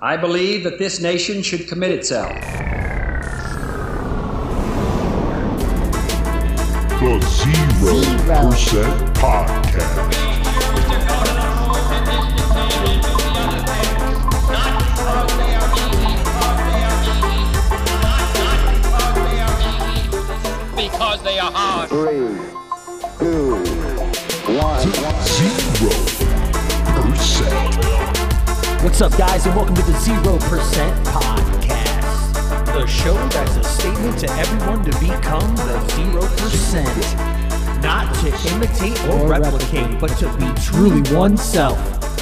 I believe that this nation should commit itself. The Zero Percent Podcast. because they are hard. Three, What's up, guys, and welcome to the Zero Percent Podcast, the show that's a statement to everyone to become the Zero Percent, not to imitate or, replicate, but to be truly oneself.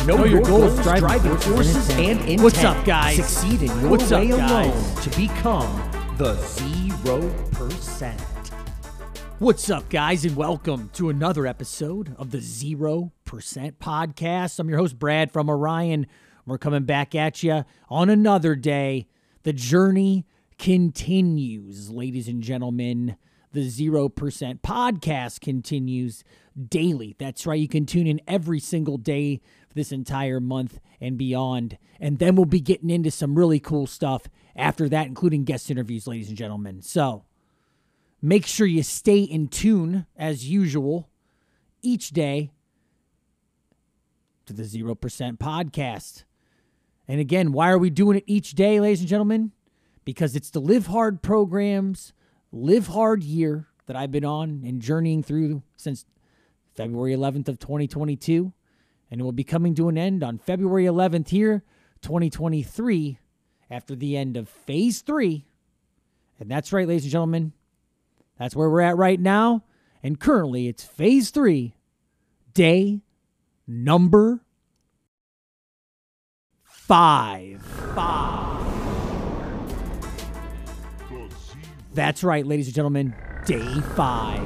Know, your goals, driving forces, and intent. What's up, guys? Succeeding your What's up, way guys? alone to become the Zero Percent. What's up, guys, and welcome to another episode of the Zero Percent Podcast. I'm your host, Brad from Orion. We're coming back at you on another day. The journey continues, ladies and gentlemen. The Zero Percent Podcast continues daily. That's right. You can tune in every single day for this entire month and beyond. And then we'll be getting into some really cool stuff after that, including guest interviews, ladies and gentlemen. So, Make sure you stay in tune as usual each day to the 0% podcast. And again, why are we doing it each day, ladies and gentlemen? Because it's the Live Hard programs, Live Hard year that I've been on and journeying through since February 11th of 2022. And it will be coming to an end on February 11th here, 2023, after the end of phase three. And that's right, ladies and gentlemen. That's where we're at right now. And currently, it's phase three, day number five. Five. That's right, ladies and gentlemen. Day five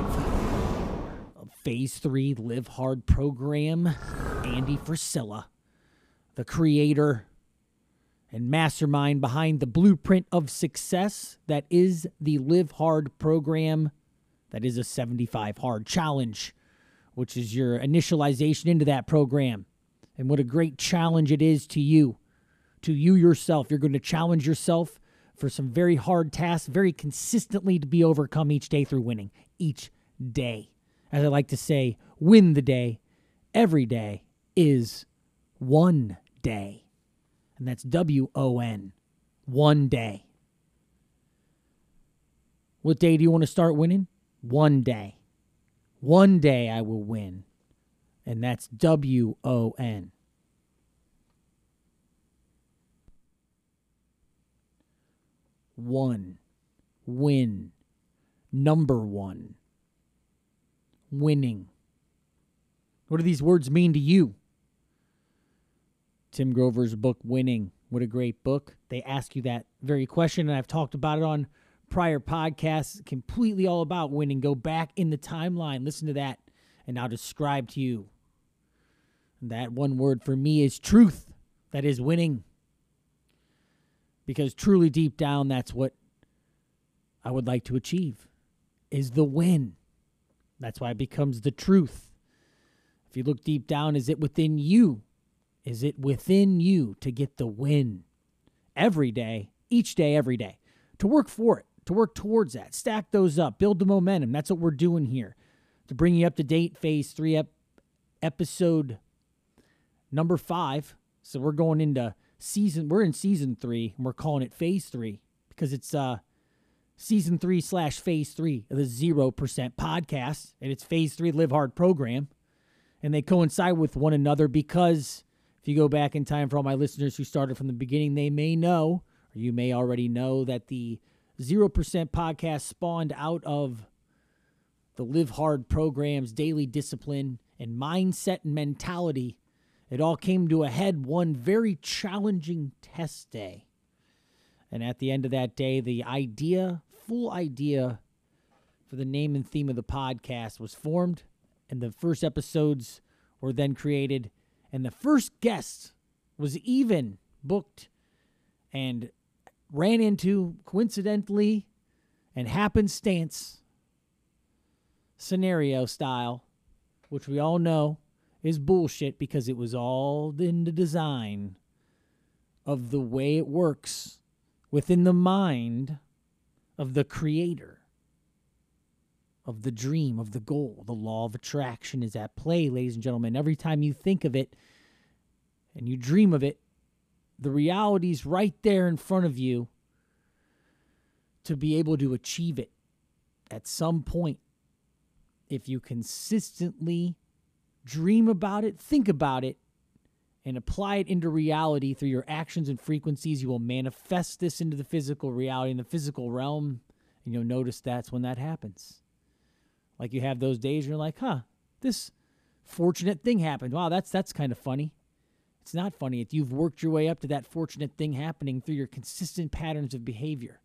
of phase three Live Hard program. Andy Frisella, the creator and mastermind behind the blueprint of success that is the Live Hard program. That is a 75 hard challenge, which is your initialization into that program. And what a great challenge it is to you, to you yourself. You're going to challenge yourself for some very hard tasks, very consistently to be overcome each day through winning, each day. As I like to say, win the day. Every day is one day and that's W O N. One day. What day do you want to start winning? One day. One day I will win. And that's W O N. One. Win. Number one. Winning. What do these words mean to you? Tim Grover's book, Winning. What a great book. They ask you that very question, and I've talked about it on prior podcasts, completely all about winning. Go back in the timeline, listen to that, and I'll describe to you. That one word for me is truth. That is winning. Because truly deep down, that's what I would like to achieve is the win. That's why it becomes the truth. If you look deep down, is it within you is it within you to get the win every day, each day, every day? To work for it, to work towards that, stack those up, build the momentum. That's what we're doing here to bring you up to date. Phase three, ep- episode number five. So we're going into season. We're in season three, and we're calling it phase three because it's uh season three slash phase three of the zero percent podcast, and it's phase three Live Hard program, and they coincide with one another because if you go back in time for all my listeners who started from the beginning, they may know, or you may already know, that the 0% podcast spawned out of the Live Hard program's daily discipline and mindset and mentality. It all came to a head one very challenging test day. And at the end of that day, the idea, full idea for the name and theme of the podcast was formed, and the first episodes were then created and the first guest was even booked and ran into coincidentally and happenstance scenario style, which we all know is bullshit because it was all in the design of the way it works within the mind of the creator of the dream, of the goal. The law of attraction is at play, ladies and gentlemen. Every time you think of it and you dream of it, the reality's right there in front of you to be able to achieve it at some point. If you consistently dream about it, think about it, and apply it into reality through your actions and frequencies, you will manifest this into the physical reality in the physical realm, and you'll notice that's when that happens. Like you have those days you're like, huh, this fortunate thing happened. Wow, that's that's kind of funny. It's not funny if you've worked your way up to that fortunate thing happening through your consistent patterns of behavior.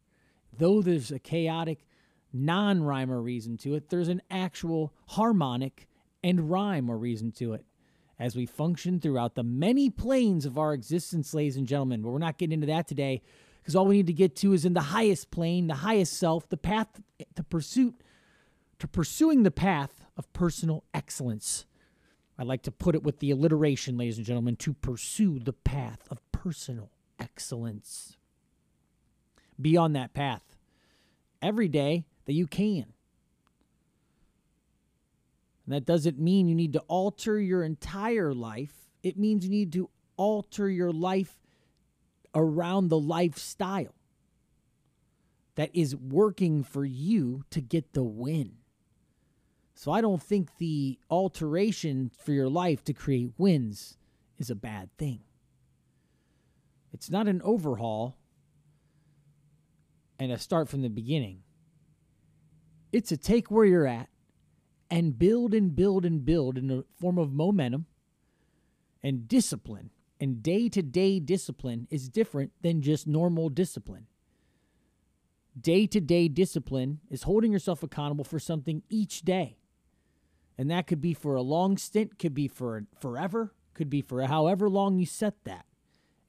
Though there's a chaotic non rhyme or reason to it, there's an actual harmonic and rhyme or reason to it as we function throughout the many planes of our existence, ladies and gentlemen. But we're not getting into that today because all we need to get to is in the highest plane, the highest self, the path to pursuit to pursuing the path of personal excellence. I like to put it with the alliteration, ladies and gentlemen, to pursue the path of personal excellence. Be on that path every day that you can. And that doesn't mean you need to alter your entire life. It means you need to alter your life around the lifestyle that is working for you to get the win. So I don't think the alteration for your life to create wins is a bad thing. It's not an overhaul and a start from the beginning. It's a take where you're at and build and build and build in a form of momentum and discipline. And day to day discipline is different than just normal discipline. Day to day discipline is holding yourself accountable for something each day. And that could be for a long stint, could be for forever, could be for however long you set that.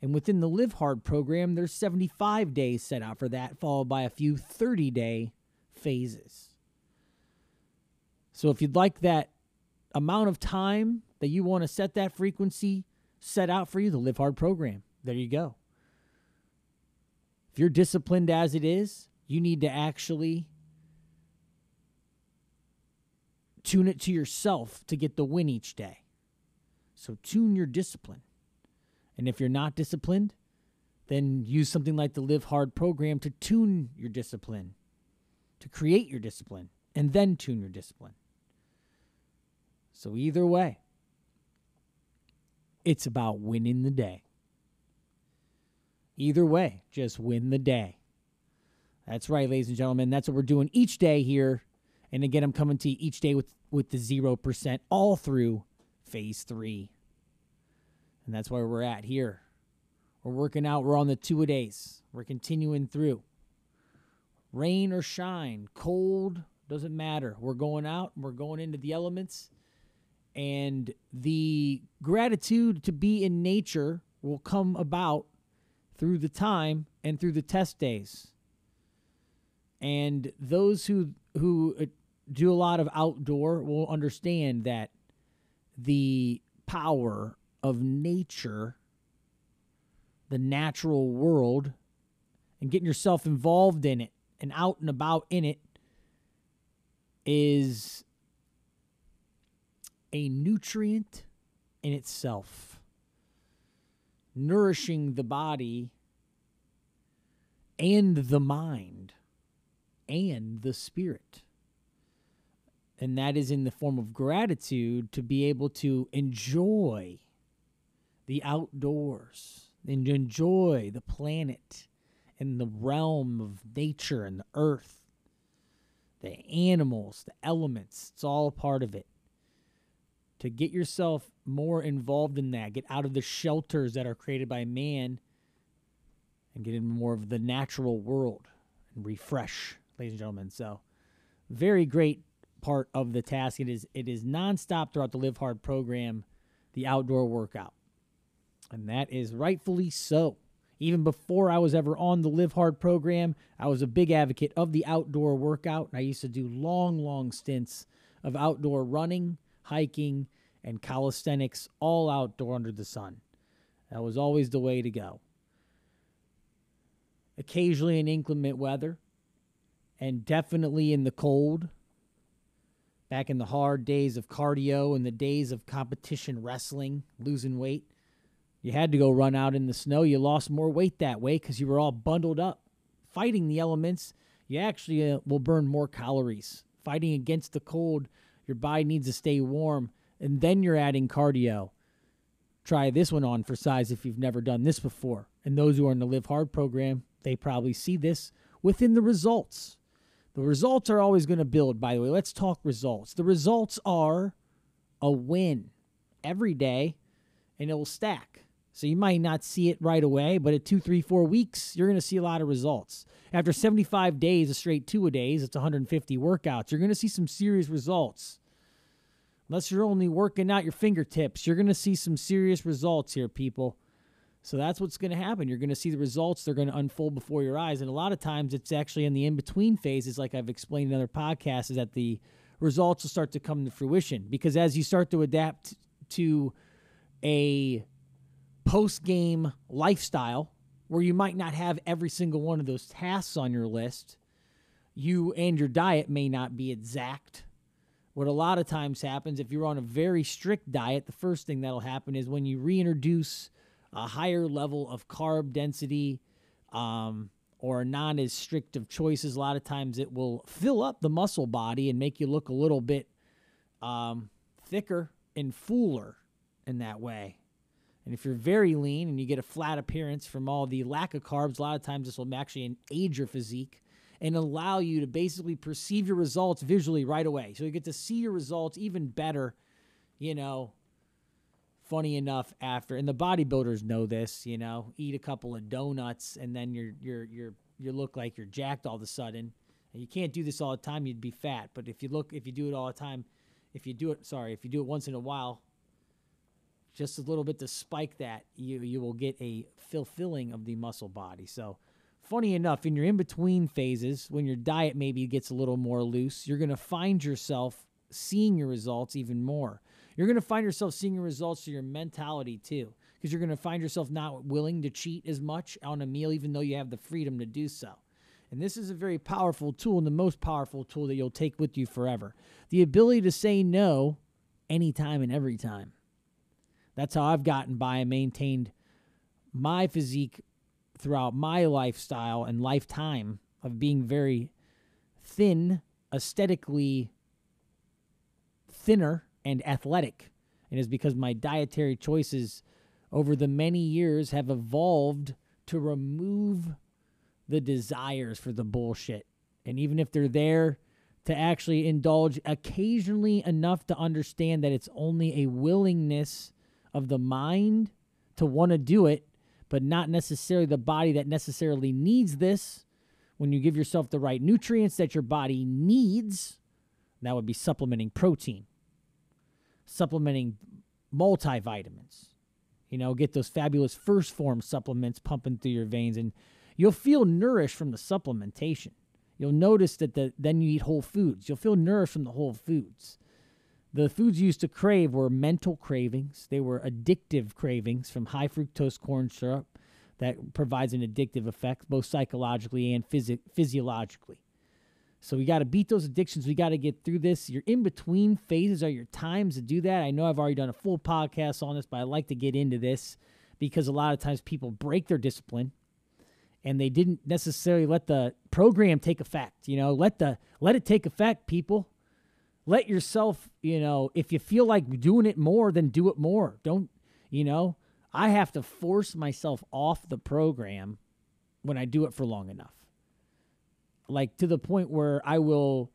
And within the Live Hard program, there's 75 days set out for that, followed by a few 30 day phases. So if you'd like that amount of time that you want to set that frequency set out for you, the Live Hard program, there you go. If you're disciplined as it is, you need to actually tune it to yourself to get the win each day. So tune your discipline. And if you're not disciplined, then use something like the Live Hard program to tune your discipline, to create your discipline, and then tune your discipline. So either way, it's about winning the day. Either way, just win the day. That's right, ladies and gentlemen. That's what we're doing each day here. And again, I'm coming to you each day with, with the 0% all through phase three. And that's where we're at here. We're working out. We're on the two a days. We're continuing through. Rain or shine, cold, doesn't matter. We're going out we're going into the elements. And the gratitude to be in nature will come about through the time and through the test days. And those who who uh, do a lot of outdoor will understand that the power of nature, the natural world, and getting yourself involved in it and out and about in it is a nutrient in itself, nourishing the body and the mind and the spirit. And that is in the form of gratitude to be able to enjoy the outdoors and enjoy the planet and the realm of nature and the earth, the animals, the elements. It's all a part of it. To get yourself more involved in that, get out of the shelters that are created by man and get in more of the natural world and refresh ladies and gentlemen. So, very great part of the task. It is it is nonstop throughout the Live Hard program, the outdoor workout, and that is rightfully so. Even before I was ever on the Live Hard program, I was a big advocate of the outdoor workout. I used to do long, long stints of outdoor running, hiking, and calisthenics, all outdoor under the sun. That was always the way to go. occasionally in inclement weather, and definitely in the cold. Back in the hard days of cardio and the days of competition wrestling, losing weight, you had to go run out in the snow. You lost more weight that way because you were all bundled up. Fighting the elements, you actually uh, will burn more calories. Fighting against the cold, your body needs to stay warm, and then you're adding cardio. Try this one on for size if you've never done this before. And those who are in the Live Hard program, they probably see this within the results. The results are always going to build, by the way. Let's talk results. The results are a win every day, and it will stack. So you might not see it right away, but at two, three, four weeks, you're going to see a lot of results. After 75 days of straight two a days, it's 150 workouts. You're going to see some serious results. Unless you're only working out your fingertips, you're going to see some serious results here, people. So that's what's going to happen. You're going to see the results. They're going to unfold before your eyes. And a lot of times it's actually in the in between phases, like I've explained in other podcasts, is that the results will start to come to fruition. Because as you start to adapt to a post game lifestyle where you might not have every single one of those tasks on your list, you and your diet may not be exact. What a lot of times happens if you're on a very strict diet, the first thing that'll happen is when you reintroduce a higher level of carb density um, or not as strict of choices, a lot of times it will fill up the muscle body and make you look a little bit um, thicker and fuller in that way. And if you're very lean and you get a flat appearance from all the lack of carbs, a lot of times this will actually age your physique and allow you to basically perceive your results visually right away. So you get to see your results even better, you know, funny enough after. And the bodybuilders know this you know eat a couple of donuts and then you're you're you're you look like you're jacked all of a sudden. And you can't do this all the time you'd be fat. But if you look if you do it all the time if you do it sorry if you do it once in a while just a little bit to spike that you you will get a fulfilling of the muscle body so funny enough in your in between phases when your diet maybe gets a little more loose you're going to find yourself seeing your results even more you're going to find yourself seeing your results to your mentality too, because you're going to find yourself not willing to cheat as much on a meal, even though you have the freedom to do so. And this is a very powerful tool and the most powerful tool that you'll take with you forever. The ability to say no anytime and every time. That's how I've gotten by and maintained my physique throughout my lifestyle and lifetime of being very thin, aesthetically thinner and athletic. And it's because my dietary choices over the many years have evolved to remove the desires for the bullshit. And even if they're there, to actually indulge occasionally enough to understand that it's only a willingness of the mind to want to do it, but not necessarily the body that necessarily needs this. When you give yourself the right nutrients that your body needs, that would be supplementing protein supplementing multivitamins. You know, get those fabulous 1st Phorm supplements pumping through your veins, and you'll feel nourished from the supplementation. You'll notice that the, then you eat whole foods. You'll feel nourished from the whole foods. The foods used to crave were mental cravings. They were addictive cravings from high fructose corn syrup that provides an addictive effect, both psychologically and phys- physiologically. So we got to beat those addictions. We got to get through this. Your in between phases are your times to do that. I know I've already done a full podcast on this, but I like to get into this because a lot of times people break their discipline and they didn't necessarily let the program take effect. You know, let the let it take effect, people. Let yourself, you know, if you feel like doing it more, then do it more. Don't, you know, I have to force myself off the program when I do it for long enough like to the point where I will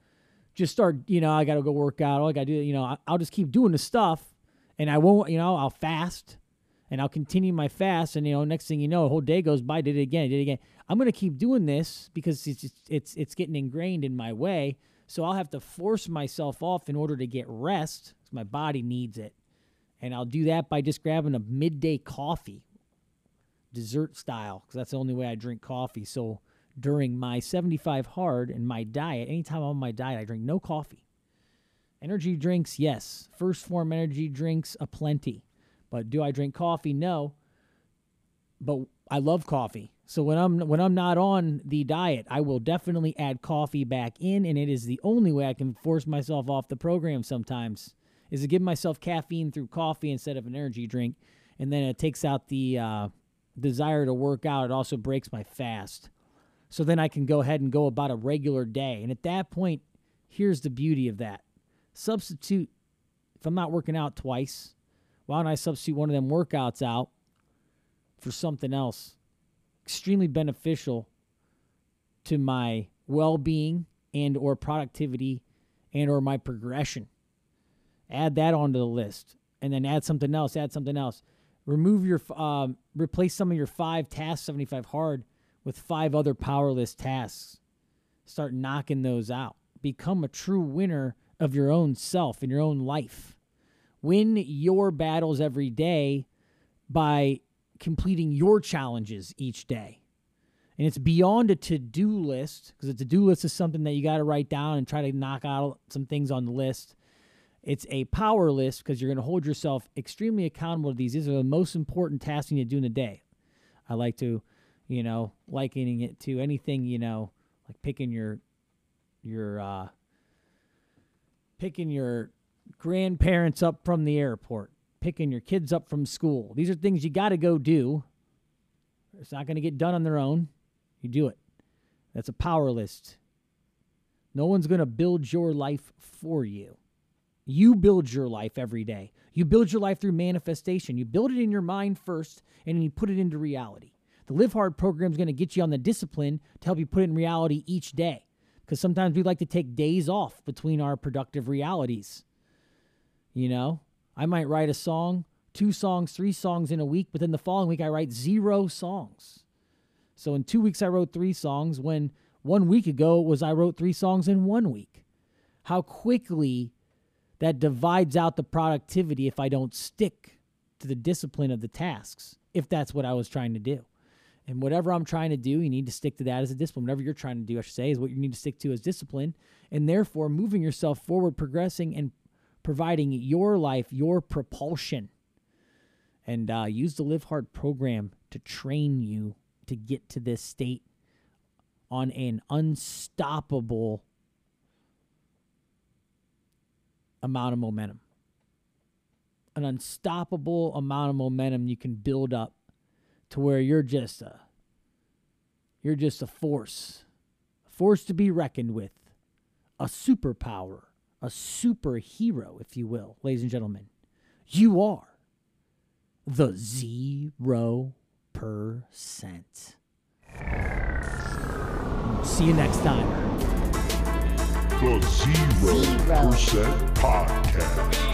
just start, you know, I got to go work out. All I got to do, you know, I'll just keep doing the stuff and I won't, you know, I'll fast and I'll continue my fast. And, you know, next thing you know, a whole day goes by, did it again, did it again. I'm going to keep doing this because it's, it's, it's, it's getting ingrained in my way. So I'll have to force myself off in order to get rest because my body needs it. And I'll do that by just grabbing a midday coffee, dessert style, because that's the only way I drink coffee. So, during my 75 hard and my diet, anytime I'm on my diet, I drink no coffee. Energy drinks, yes. 1st Phorm energy drinks, aplenty. But do I drink coffee? No. But I love coffee. So when I'm when I'm not on the diet, I will definitely add coffee back in, and it is the only way I can force myself off the program. Sometimes is to give myself caffeine through coffee instead of an energy drink, and then it takes out the uh, desire to work out. It also breaks my fast, so then I can go ahead and go about a regular day. And at that point, here's the beauty of that: substitute. If I'm not working out twice, why don't I substitute one of them workouts out for something else? extremely beneficial to my well-being and or productivity and or my progression. Add that onto the list and then add something else add something else. Remove your um, replace some of your five tasks 75 hard with five other power list tasks. Start knocking those out. Become a true winner of your own self in your own life. Win your battles every day by completing your challenges each day. And it's beyond a to do list because a to do list is something that you got to write down and try to knock out some things on the list. It's a power list because you're going to hold yourself extremely accountable to these. These are the most important tasks you need to do in a day. I like to, you know, likening it to anything, you know, like picking your, your, uh, picking your grandparents up from the airport picking your kids up from school. These are things you got to go do. It's not going to get done on their own. You do it. That's a power list. No one's going to build your life for you. You build your life every day. You build your life through manifestation. You build it in your mind first, and then you put it into reality. The Live Hard program is going to get you on the discipline to help you put it in reality each day. Because sometimes we like to take days off between our productive realities. You know, I might write a song, two songs, three songs in a week, but then the following week I write zero songs. So in two weeks I wrote three songs when one week ago was I wrote three songs in one week. How quickly that divides out the productivity if I don't stick to the discipline of the tasks, if that's what I was trying to do. And whatever I'm trying to do, you need to stick to that as a discipline. Whatever you're trying to do, I should say, is what you need to stick to as discipline. And therefore, moving yourself forward, progressing, and providing your life your propulsion. And uh, use the Live Hard program to train you to get to this state on an unstoppable amount of momentum. An unstoppable amount of momentum you can build up to where you're just a you're just a force, a force to be reckoned with, a superpower a superhero, if you will, ladies and gentlemen. You are the zero percent. See you next time. The Zero Percent Podcast.